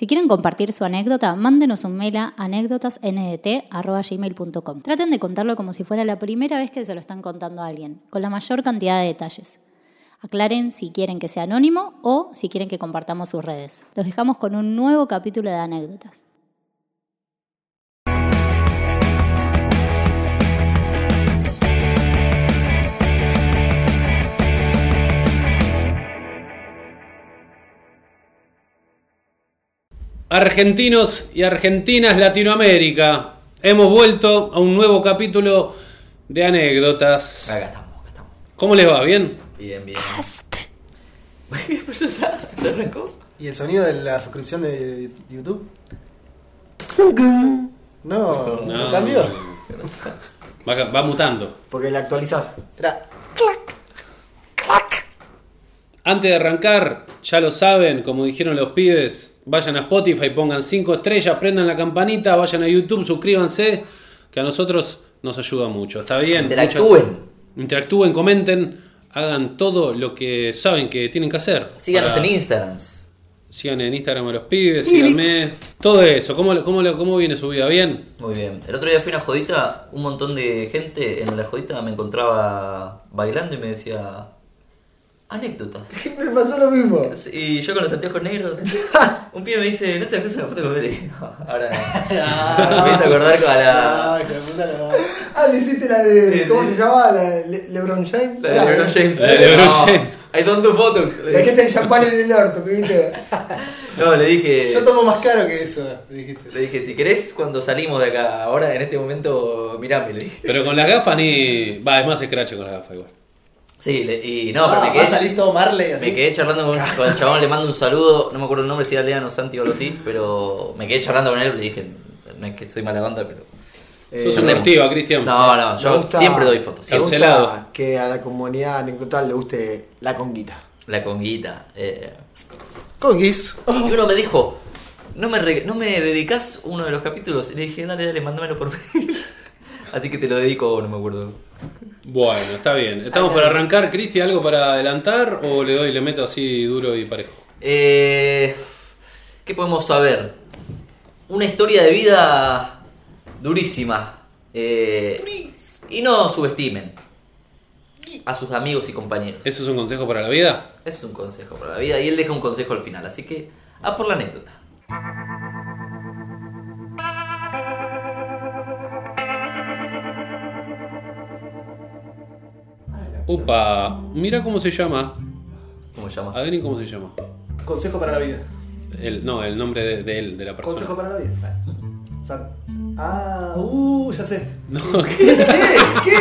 Si quieren compartir su anécdota, mándenos un mail a anécdotasndt.gmail.com. Traten de contarlo como si fuera la primera vez que se lo están contando a alguien, con la mayor cantidad de detalles. Aclaren si quieren que sea anónimo o si quieren que compartamos sus redes. Los dejamos con un nuevo capítulo de anécdotas. Argentinos y argentinas Latinoamérica, hemos vuelto a un nuevo capítulo de anécdotas. Acá estamos, acá estamos. ¿Cómo les va? ¿Bien? Bien, bien. Eso ya ¿te arrancó? ¿Y el sonido de la suscripción de YouTube? No, no, cambió. Va, va mutando. Porque la actualizás. Era Antes de arrancar, ya lo saben, como dijeron los pibes, vayan a Spotify, pongan 5 estrellas, prendan la campanita, vayan a YouTube, suscríbanse, que a nosotros nos ayuda mucho. ¿Está bien? Interactúen. Interactúen, comenten, hagan todo lo que saben que tienen que hacer. Síganos Para- en Instagrams. Sigan en Instagram a los pibes, síganme. Todo eso, ¿cómo, cómo, cómo viene su vida? ¿Bien? Muy bien. El otro día fui a una jodita, un montón de gente en la jodita me encontraba bailando y me decía anécdotas. Me pasó lo mismo. Y yo con los anteojos negros, un pibe me dice, ¿no te sacas una foto con digo, Ahora no. Me empiezo a acordar con la, Ay, la puta la- Ah, le hiciste la de. Sí, ¿Cómo sí. se llamaba? La de Le- LeBron James. la de LeBron James. La de LeBron No, James. I don't do photos. La gente de champán en el orto, viste. No, le dije. Yo tomo más caro que eso, le dijiste. Le dije, si querés, cuando salimos de acá, ahora en este momento, mirame, le dije. Pero con las gafas ni. Va, es más scratch con las gafas igual. Sí, le- y no, pero Ah, me va quedé, a salir todo Marley así. me quedé charlando con, con el chabón, le mando un saludo, no me acuerdo el nombre, si era Leano Santi o algo así, pero me quedé charlando con él, le dije, no es que soy mala onda, pero... Eh, Sos una activa, Cristian. No, no, Me yo gusta- siempre doy fotos. Me gusta Cancelado. que a la comunidad anecdotal le guste la conguita. La conguita. eh. Conguis. Y uno me dijo, ¿no me, re- ¿no me dedicas uno de los capítulos? Y le dije, dale, dale, mándamelo por mail. Así que te lo dedico, no me acuerdo. Bueno, está bien. ¿Estamos para arrancar, Cristi? ¿Algo para adelantar o le doy, le meto así duro y parejo? Eh, ¿Qué podemos saber? Una historia de vida durísima. Eh, y no subestimen a sus amigos y compañeros. ¿Eso es un consejo para la vida? Es un consejo para la vida y él deja un consejo al final. Así que, a por la anécdota. Upa, mira cómo se llama. ¿Cómo se llama? Adivinen cómo se llama. Consejo para la vida. El, no, el nombre de, de él, de la persona. Consejo para la vida. O sea, ah, uh, ya sé. No, ¿qué? ¿Qué?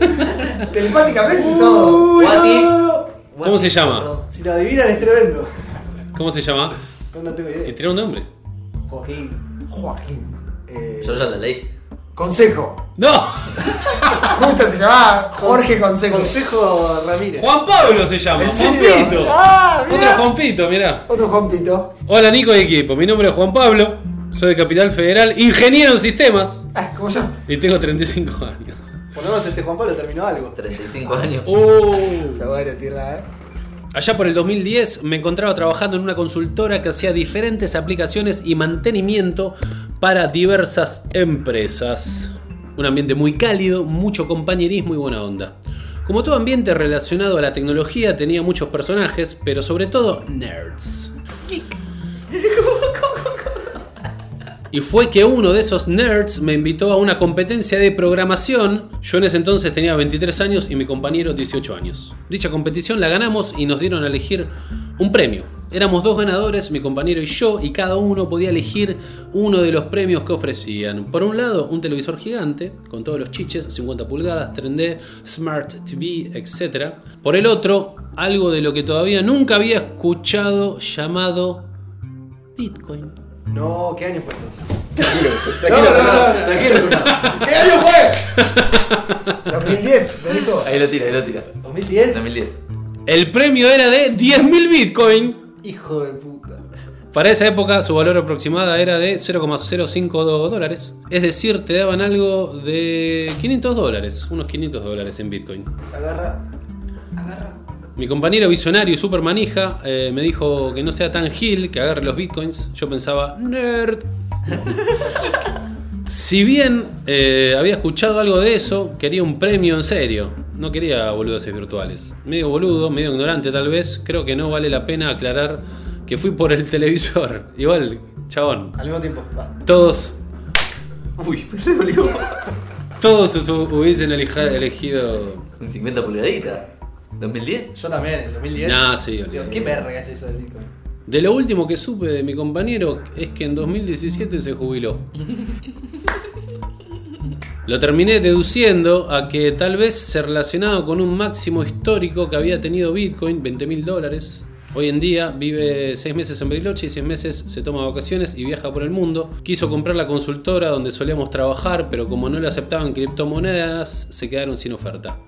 ¿Qué? Telepáticamente y todo. What no, is- no, no. ¿Cómo se llama? Si lo adivinan es tremendo. ¿Cómo se llama? No, no tengo idea. tiene un nombre. Joaquín. Joaquín. Eh, Yo ya la leí. Consejo. ¡No! Justo se llamaba Jorge Consejo. Consejo Ramírez. Juan Pablo se llama. ¿En Juan serio? Pito. Ah, Otro mirá. Juan Pito, mirá. Otro Juan Pito. Hola Nico y equipo, mi nombre es Juan Pablo, soy de Capital Federal, ingeniero en sistemas Ah, como yo. y tengo 35 años. Por lo menos este Juan Pablo terminó algo. 35 años. Uh. La buena tierra, eh. Allá por el 2010 me encontraba trabajando en una consultora que hacía diferentes aplicaciones y mantenimiento para diversas empresas. Un ambiente muy cálido, mucho compañerismo y buena onda. Como todo ambiente relacionado a la tecnología tenía muchos personajes, pero sobre todo nerds. Y fue que uno de esos nerds me invitó a una competencia de programación. Yo en ese entonces tenía 23 años y mi compañero 18 años. Dicha competición la ganamos y nos dieron a elegir un premio. Éramos dos ganadores, mi compañero y yo, y cada uno podía elegir uno de los premios que ofrecían. Por un lado, un televisor gigante, con todos los chiches, 50 pulgadas, 3D, Smart TV, etc. Por el otro, algo de lo que todavía nunca había escuchado llamado Bitcoin. No, ¿qué año fue esto? Tranquilo, No, no, no, no. tranquilo. ¿Qué año fue? 2010, ¿me dijo? Ahí lo tira, ahí lo tira. 2010. 2010. El premio era de 10.000 Bitcoin. Hijo de puta. Para esa época su valor aproximada era de 0,052 dólares. Es decir, te daban algo de 500 dólares, unos 500 dólares en Bitcoin. Agarra. Agarra. Mi compañero visionario y super manija eh, me dijo que no sea tan gil, que agarre los bitcoins. Yo pensaba, nerd. si bien eh, había escuchado algo de eso, quería un premio en serio. No quería boludeces virtuales. Medio boludo, medio ignorante tal vez. Creo que no vale la pena aclarar que fui por el televisor. Igual, chabón. Al mismo tiempo. va. Todos, Uy, me todos hubiesen elegido. Un 50 pulgaditas. 2010. Yo también, en el 2010. Nah, sí, Digo. ¿Qué verga es eso del Bitcoin? De lo último que supe de mi compañero es que en 2017 se jubiló. Lo terminé deduciendo a que tal vez se relacionaba con un máximo histórico que había tenido Bitcoin, 20 mil dólares. Hoy en día vive 6 meses en Bariloche y 6 meses se toma vacaciones y viaja por el mundo. Quiso comprar la consultora donde solíamos trabajar, pero como no le aceptaban criptomonedas, se quedaron sin oferta.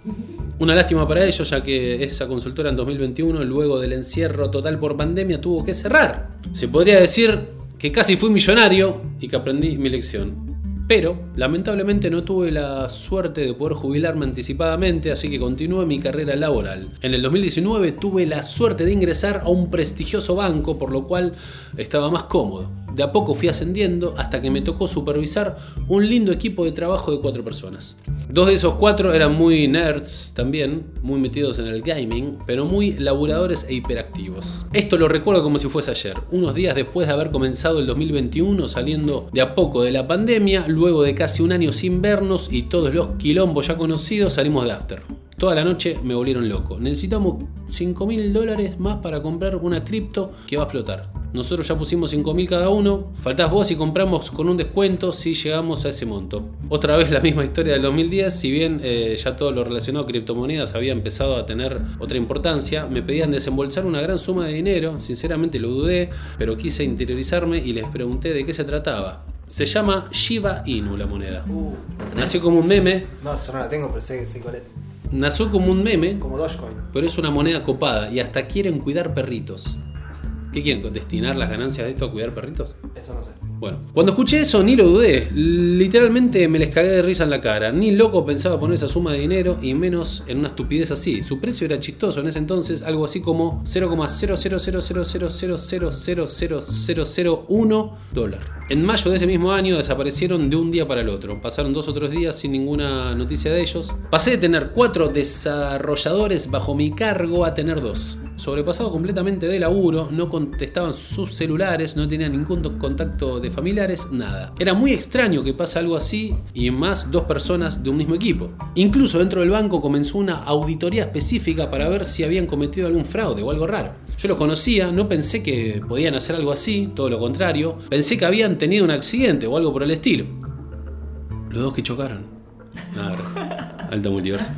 Una lástima para ellos, ya que esa consultora en 2021, luego del encierro total por pandemia, tuvo que cerrar. Se podría decir que casi fui millonario y que aprendí mi lección. Pero, lamentablemente, no tuve la suerte de poder jubilarme anticipadamente, así que continué mi carrera laboral. En el 2019 tuve la suerte de ingresar a un prestigioso banco, por lo cual estaba más cómodo. De a poco fui ascendiendo hasta que me tocó supervisar un lindo equipo de trabajo de cuatro personas. Dos de esos cuatro eran muy nerds también, muy metidos en el gaming, pero muy laburadores e hiperactivos. Esto lo recuerdo como si fuese ayer, unos días después de haber comenzado el 2021 saliendo de a poco de la pandemia, luego de casi un año sin vernos y todos los quilombos ya conocidos, salimos de after. Toda la noche me volvieron loco. Necesitamos 5 mil dólares más para comprar una cripto que va a explotar. Nosotros ya pusimos 5 mil cada uno. Faltás vos y compramos con un descuento si llegamos a ese monto. Otra vez la misma historia del 2010. Si bien eh, ya todo lo relacionado a criptomonedas había empezado a tener otra importancia, me pedían desembolsar una gran suma de dinero. Sinceramente lo dudé, pero quise interiorizarme y les pregunté de qué se trataba. Se llama Shiba Inu la moneda. Uh, Nació como un meme. no, yo no la tengo, pero sé, sé cuál es. Nació como un meme. Como Dogecoin. Pero es una moneda copada y hasta quieren cuidar perritos. ¿Qué quieren? ¿Destinar las ganancias de esto a cuidar perritos? Eso no sé. Bueno, cuando escuché eso ni lo dudé. Literalmente me les cagué de risa en la cara. Ni loco pensaba poner esa suma de dinero y menos en una estupidez así. Su precio era chistoso en ese entonces, algo así como 0,00000000001 dólar. En mayo de ese mismo año desaparecieron de un día para el otro. Pasaron dos o tres días sin ninguna noticia de ellos. Pasé de tener cuatro desarrolladores bajo mi cargo a tener dos. Sobrepasado completamente de laburo, no contestaban sus celulares, no tenían ningún contacto de familiares, nada. Era muy extraño que pase algo así y más dos personas de un mismo equipo. Incluso dentro del banco comenzó una auditoría específica para ver si habían cometido algún fraude o algo raro. Yo los conocía, no pensé que podían hacer algo así, todo lo contrario, pensé que habían tenido un accidente o algo por el estilo. Los dos que chocaron.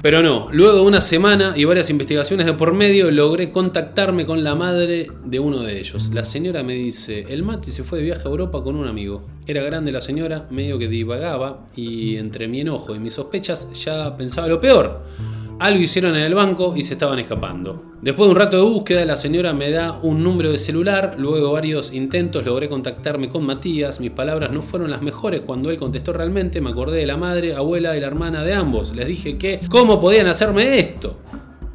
Pero no, luego de una semana y varias investigaciones de por medio, logré contactarme con la madre de uno de ellos. La señora me dice: El Mati se fue de viaje a Europa con un amigo. Era grande la señora, medio que divagaba, y entre mi enojo y mis sospechas ya pensaba lo peor. Algo hicieron en el banco y se estaban escapando. Después de un rato de búsqueda, la señora me da un número de celular. Luego varios intentos logré contactarme con Matías. Mis palabras no fueron las mejores cuando él contestó realmente. Me acordé de la madre, abuela y la hermana de ambos. Les dije que, ¿cómo podían hacerme esto?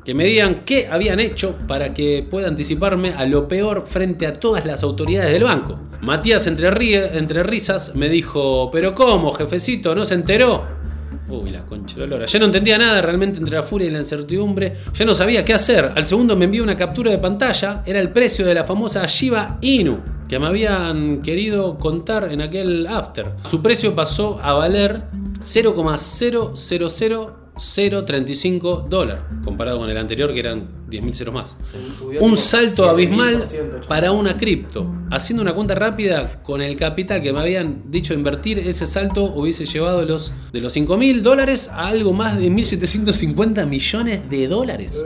Que me digan qué habían hecho para que pueda anticiparme a lo peor frente a todas las autoridades del banco. Matías, entre, entre risas, me dijo: ¿Pero cómo, jefecito? ¿No se enteró? Uy, la concha de. Ya no entendía nada realmente entre la furia y la incertidumbre. Ya no sabía qué hacer. Al segundo me envió una captura de pantalla. Era el precio de la famosa Shiba Inu que me habían querido contar en aquel after. Su precio pasó a valer 0,000035 dólares, comparado con el anterior que eran 10.000 ceros más. Un salto 7.000%, abismal para una cripto. Haciendo una cuenta rápida, con el capital que me habían dicho invertir, ese salto hubiese llevado los, de los 5.000 dólares a algo más de 1.750 millones de dólares.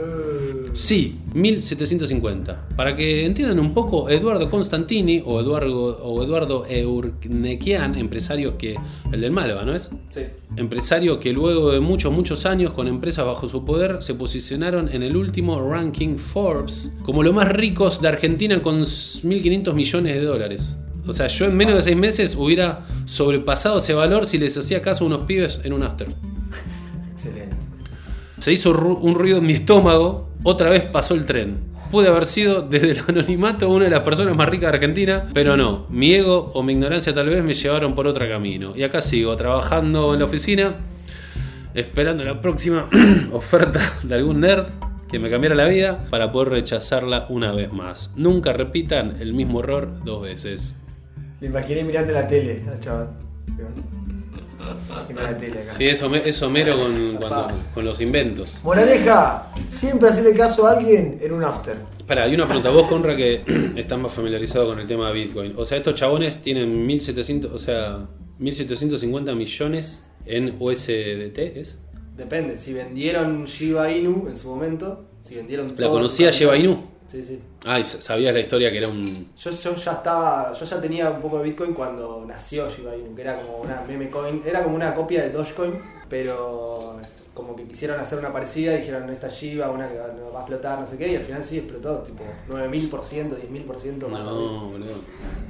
Sí, 1750. Para que entiendan un poco, Eduardo Constantini o Eduardo, o Eduardo Eurnequian, empresario que. el del Malva, ¿no es? Sí. Empresario que luego de muchos, muchos años con empresas bajo su poder se posicionaron en el último ranking Forbes como los más ricos de Argentina con 1.500 millones de dólares. O sea, yo en menos de seis meses hubiera sobrepasado ese valor si les hacía caso a unos pibes en un after. Se hizo un ruido en mi estómago. Otra vez pasó el tren. Pude haber sido desde el anonimato una de las personas más ricas de Argentina, pero no. Mi ego o mi ignorancia tal vez me llevaron por otro camino. Y acá sigo, trabajando en la oficina, esperando la próxima oferta de algún nerd que me cambiara la vida para poder rechazarla una vez más. Nunca repitan el mismo error dos veces. Me imaginé mirando la tele al chaval. Sí, eso, me- eso mero con, cuando- con los inventos. Moraleja, siempre hacerle caso a alguien en un after. Pará, hay una pregunta. Vos, Conra, que estás más familiarizado con el tema de Bitcoin. O sea, estos chabones tienen 1700, o sea, 1750 millones en USDT, ¿es? Depende, si vendieron Shiba Inu en su momento, si vendieron ¿La conocía Shiba Inu? Sí, sí. Ah, y sabías la historia que era un... Yo, yo ya estaba, yo ya tenía un poco de Bitcoin cuando nació Shiba Inu, que era como una meme coin, era como una copia de Dogecoin, pero como que quisieron hacer una parecida, dijeron esta Shiba, una que va va a explotar, no sé qué, y al final sí explotó, tipo 9000%, 10.000% más. No, boludo.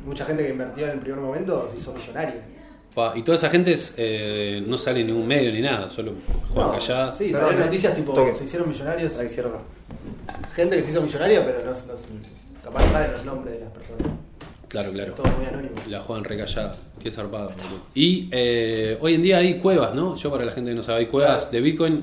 Mucha gente que invirtió en el primer momento se hizo millonaria. Pa, Y toda esa gente es, eh, no sale en ningún medio ni nada, solo juegan No, callada. Sí, eh. noticias tipo, Toque. se hicieron millonarios. Ahí cierro. Gente que se hizo millonaria, pero no, no capaz saben los nombres de las personas. Claro, claro. Todo muy anónimo. La juegan recallada. Qué boludo. Y eh, hoy en día hay cuevas, ¿no? Yo para la gente que no sabe, hay cuevas de Bitcoin.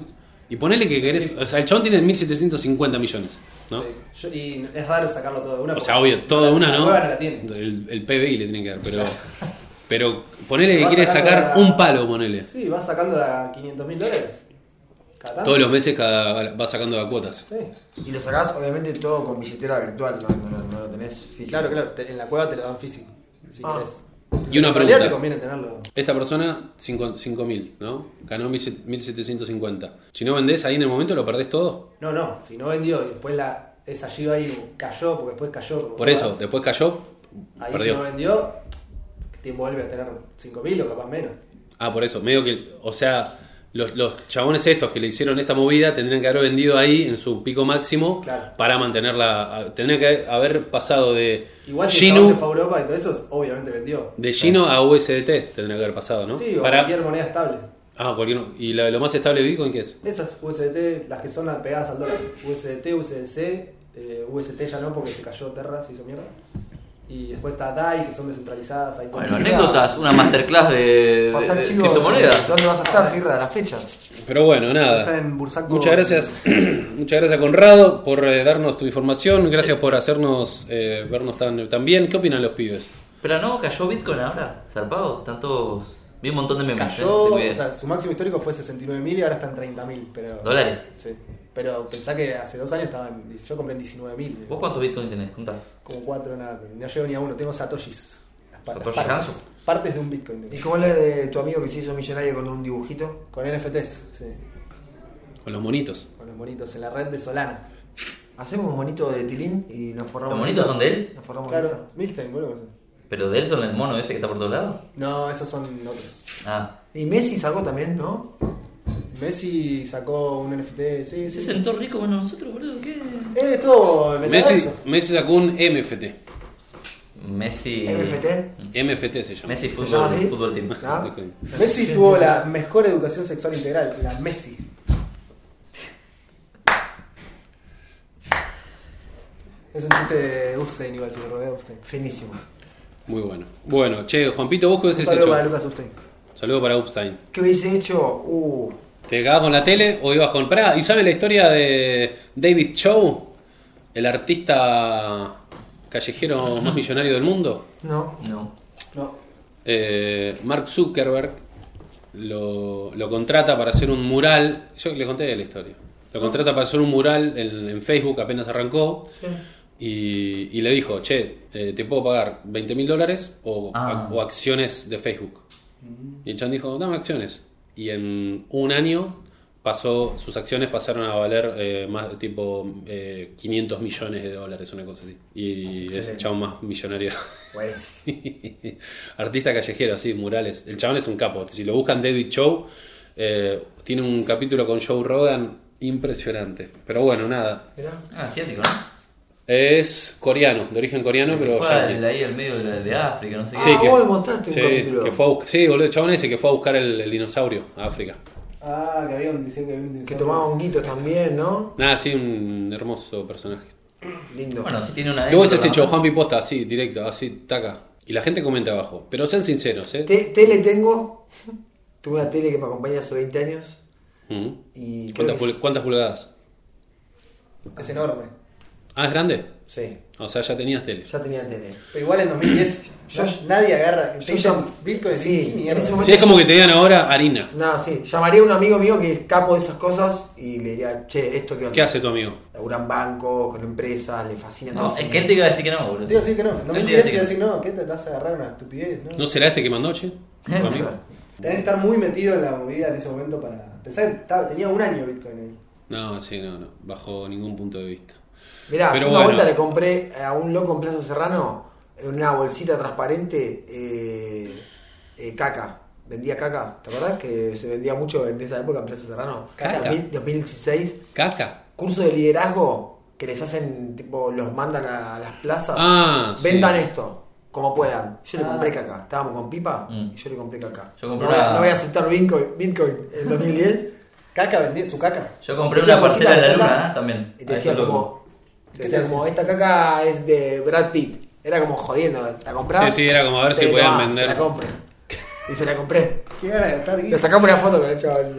Y ponele que querés... O sea, el chabón tiene 1750 millones, ¿no? Sí. Yo- y es raro sacarlo todo de una. O sea, obvio, todo de una, la ¿no? cueva no la tiene. El, el PBI le tiene que dar, pero... Pero ponele que quiere sacar la- un palo, ponele. Sí, vas sacando a 500 mil dólares. Cada. Todos los meses cada, va sacando a cuotas. Sí. Y lo sacás obviamente todo con billetera virtual, no, no, no- no lo tenés físico. Claro, claro. te- en la cueva te lo dan físico. Si Ah. querés. Y una pregunta. te conviene tenerlo. Esta persona, 5.000, ¿no? Ganó 1.750. Si no vendés ahí en el momento, ¿lo perdés todo? No, no. Si no vendió y después la, esa Shiba Inu cayó, porque después cayó. Por eso, después cayó, Ahí perdió. si no vendió, te vuelve a tener 5 mil o capaz menos. Ah, por eso, medio que, o sea, los, los chabones estos que le hicieron esta movida tendrían que haber vendido ahí en su pico máximo Claro. para mantenerla. Tendrían que haber pasado de Igual el chabón se Gino, fue a Europa y todo eso, obviamente vendió. de Gino a USDT tendría que haber pasado, ¿no? Sí, o para, cualquier moneda estable. Ah, cualquier. ¿Y la- lo más estable de Bitcoin qué es? Esas USDT, las que son las pegadas al dólar. USDT, USDC, eh, UST ya no porque se cayó Terra, se hizo mierda. Y después está DAI, que son descentralizadas. Hay Bueno, anécdotas, una masterclass de, de, Pasar de criptomonedas. ¿dónde vas a estar, Tierra? Las fechas. Pero bueno, nada. Están en Bursaco. Muchas gracias, muchas gracias Conrado por eh, darnos tu información, gracias por hacernos eh, vernos tan, tan bien. ¿Qué opinan los pibes? Pero no, cayó Bitcoin ahora, zarpado. Están todos. Vi un montón de memes. Cayó, ¿eh? O sea, su máximo histórico fue 69.000 y ahora está en 30.000. Pero... ¿Dólares? Sí. Pero pensá que hace dos años estaban. Yo compré en 19.000. ¿Vos cuántos Bitcoin tenés? Contá. Como cuatro, nada. No llego ni a uno. Tengo Satoshis. ¿Satoshi partes, Hanzo? partes de un Bitcoin. ¿Y cómo es de tu amigo que se hizo millonario con un dibujito? Con NFTs, sí. Con los monitos. Con los monitos en la red de Solana. Hacemos un monito de tilín y nos forramos. ¿Los monitos son de él? Nos forramos Claro, Milstein, boludo. ¿Pero de él son el mono ese que está por todos lados? No, esos son otros. Ah. Y Messi sacó también, ¿no? Messi sacó un NFT, sí, Se sí. sentó rico bueno nosotros, boludo. ¿Qué? Eh, estuvo en Messi. Messi sacó un MFT. Messi. MFT. MFT se llama. Messi ¿Se Fútbol, llama así? fútbol Team. ¿Ah? Messi tuvo la mejor educación sexual integral, la Messi. Es un chiste de Upstein igual, si lo rodea Upstein. Finísimo. Muy bueno. Bueno, che, Juanpito, ¿vos qué hubieses saludo hecho? para Lucas Upstein. Saludo para Upstein. ¿Qué hubiese hecho? Uh, ¿Te cagabas con la tele o ibas con. Pará, ¿y sabes la historia de David Chow? El artista callejero más millonario del mundo. no. No. No. Eh, Mark Zuckerberg lo, lo contrata para hacer un mural. Yo le conté la historia. Lo contrata para hacer un mural en, en Facebook, apenas arrancó. Y, y le dijo, che, eh, te puedo pagar 20 mil dólares o, Ah. o acciones de Facebook. Y el chan dijo, dame acciones. Y en un año pasó, sus acciones pasaron a valer eh, más tipo eh, 500 millones de dólares, una cosa así. Y es el chabón más millonario. Buenísimo. Artista callejero, así, murales. El chabón es un capo. Si lo buscan David Chow, eh, tiene un capítulo con Joe Rogan impresionante. Pero bueno, nada. Mirá. Ah, asiático, ¿no? Es coreano, de origen coreano, pero fue al- ahí al medio de, la- de África, no sé Ah, qué. Sí, que- vos me mostraste un Sí, capítulo. que fue a bus- sí, boludo, el chabón ese que fue a buscar el, el dinosaurio a África. Ah, que había un dicen que había un Que dinosaurio. tomaba honguitos también, ¿no? Nada, sí, un hermoso personaje. Lindo. Bueno, si tiene una ¿Qué vos has hecho, ¿no? Juanpi Posta? Así, directo, así, taca. Y la gente comenta abajo. Pero sean sinceros, ¿eh? Te- tele tengo. Tengo una tele que me acompaña hace 20 años. Mm. Y ¿Cuántas, que pul- es- cuántas pulgadas? Es enorme. Ah, ¿es grande? Sí, O sea, ya tenías tele. ya tenía tele. Pero igual en 2010 Yo- nadie agarra. yo Bitcoin, sí, ¿qué en mierda? ese momento- Sí, es como que te digan ahora harina. No, sí. Llamaría a un amigo mío que es capo de esas cosas y le diría, che, ¿esto qué onda? ¿Qué hace tu amigo? Labura en banco, con empresas, le fascina todo No, eso. es que él te iba a decir que no, boludo. Te iba a decir que no. En Él te iba a 2010 te decir iba a decir no. ¿Qué te vas a agarrar una estupidez? No. ¿No será este que mandó, che? ¿Tu amigo? Tenés que estar muy metido en la movida en ese momento para. Pensar que estaba- tenía un año Bitcoin ahí. No, sí, no, no. Bajo ningún punto de vista. Mirá, Pero yo una bueno. vuelta le compré a un loco en Plaza Serrano en una bolsita transparente eh, eh, caca. Vendía caca. ¿Te acordás que se vendía mucho en esa época en Plaza Serrano? Caca. 2000, 2016. ¿Caca? Curso de liderazgo que les hacen, tipo, los mandan a las plazas. Ah, sí. Vendan esto, como puedan. Yo le Ah. compré caca. Estábamos con pipa Mm. y yo le compré caca. Yo compré no, voy a, una- no voy a aceptar Bitcoin, Bitcoin en 2010. Caca vendía su caca. Yo compré Vendía una parcela de la luna ¿eh? también. Y te decía como, te ¿Qué decía te como, esta caca es de Brad Pitt. Era como jodiendo, la comprás. Sí, sí, era como a ver si podían vender. La compro. Y se la compré. Qué de Le sacamos una foto con el chaval.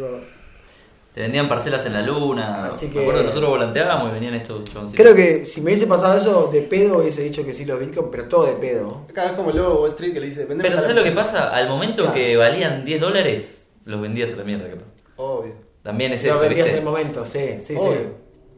Te vendían parcelas en la luna. Así Me que- acuerdo que nosotros volanteábamos y venían estos chaboncitos. Creo que si me hubiese pasado eso, de pedo hubiese dicho que sí los Bitcoin, pero todo de pedo. Cada vez como el lobo Wall Street que le dice, Pero ¿sabes lo que camiseta". pasa? Al momento Claro. que valían 10 dólares, los vendías a la mierda, capaz. Obvio. También es Lo eso, vendías ¿viste? en el momento, sí, sí, sí.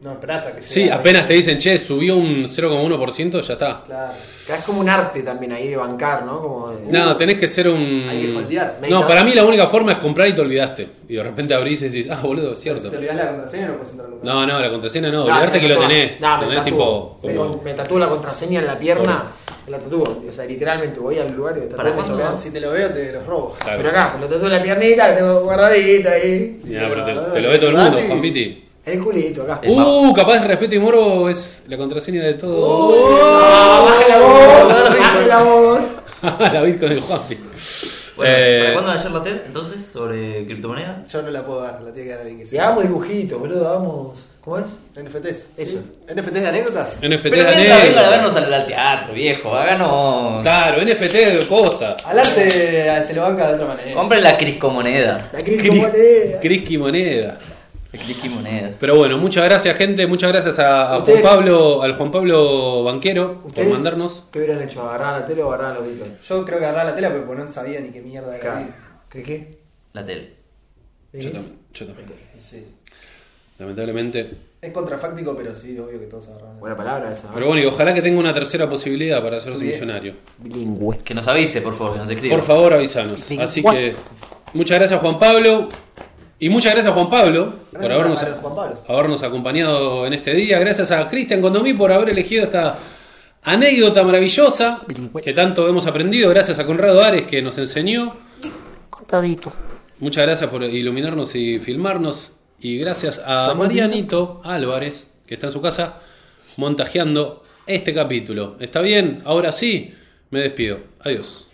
No, esperás a que llegue Sí, apenas te 20. dicen, che, subió un 0,1%, ya está. Claro. Acá Es como un arte también ahí de bancar, ¿no? Como de- No, tenés que ser un. Hay que. No, para mí la única forma es comprar y te olvidaste. Y de repente abrís y decís, ah, boludo, es Si cierto. te olvidás la contraseña no puedes entrar nunca. No, no, la contraseña no, No, olvidarte que lo tenés. No, me tenés tatúo. tipo. Me, como- con- me tatúo la contraseña en la pierna, me la tatúo. O sea, literalmente voy al lugar y me tatúo. Si te lo veo, te los robo. Claro. Pero acá, me lo tatúo en la piernita, lo tengo guardadito ahí. Ya, pero te, te lo ve todo el Ah, mundo. Juan Piti. El culito acá. El Uh, capaz de respeto y morbo es la contraseña de todo. ¡Oh! ¡Baja la voz! ¡Baja la voz! la Bitcoin de Juanpi. Bueno, Eh, ¿para cuándo la charla TED entonces sobre criptomonedas? Yo no la puedo dar, la tiene que dar alguien que sea. hagamos dibujitos, boludo, hagamos. ¿Cómo es? NFTs. Eso. ¿NFTs de anécdotas? NFT Pero de vengan, vengan a vernos al, al teatro, viejo. Háganos. Claro, NFT de posta. Al arte se lo banca de otra manera. Compren la criscomoneda. La criptomoneda. Criski moneda. La crisquimoneda. Pero bueno, muchas gracias gente, muchas gracias a, a Juan Pablo, al Juan Pablo Banquero por ¿Ustedes mandarnos. qué hubieran hecho? ¿Agarrar la tele o agarrar los Bitcoin? Yo creo que agarraba la tela pero no sabía ni qué mierda era. ¿Qué qué? La tele. Yo también, yo también. Sí. Lamentablemente. Es contrafáctico, pero sí, obvio que todos agarran. Buena palabra esa. ¿no? Pero bueno, y ojalá que tenga una tercera posibilidad para hacerse millonario. Bilingüe. Que nos avise, por favor, que nos escriba. Por favor, avísanos. Así que muchas gracias Juan Pablo. Y muchas gracias Juan Pablo por habernos, a Juan habernos acompañado en este día. Gracias a Cristian Condomí por haber elegido esta anécdota maravillosa que tanto hemos aprendido. Gracias a Conrado Ares que nos enseñó. Contadito. Muchas gracias por iluminarnos y filmarnos. Y gracias a ¿Samuel Marianito Álvarez, que está en su casa montajeando este capítulo. ¿Está bien? Ahora sí, me despido. Adiós.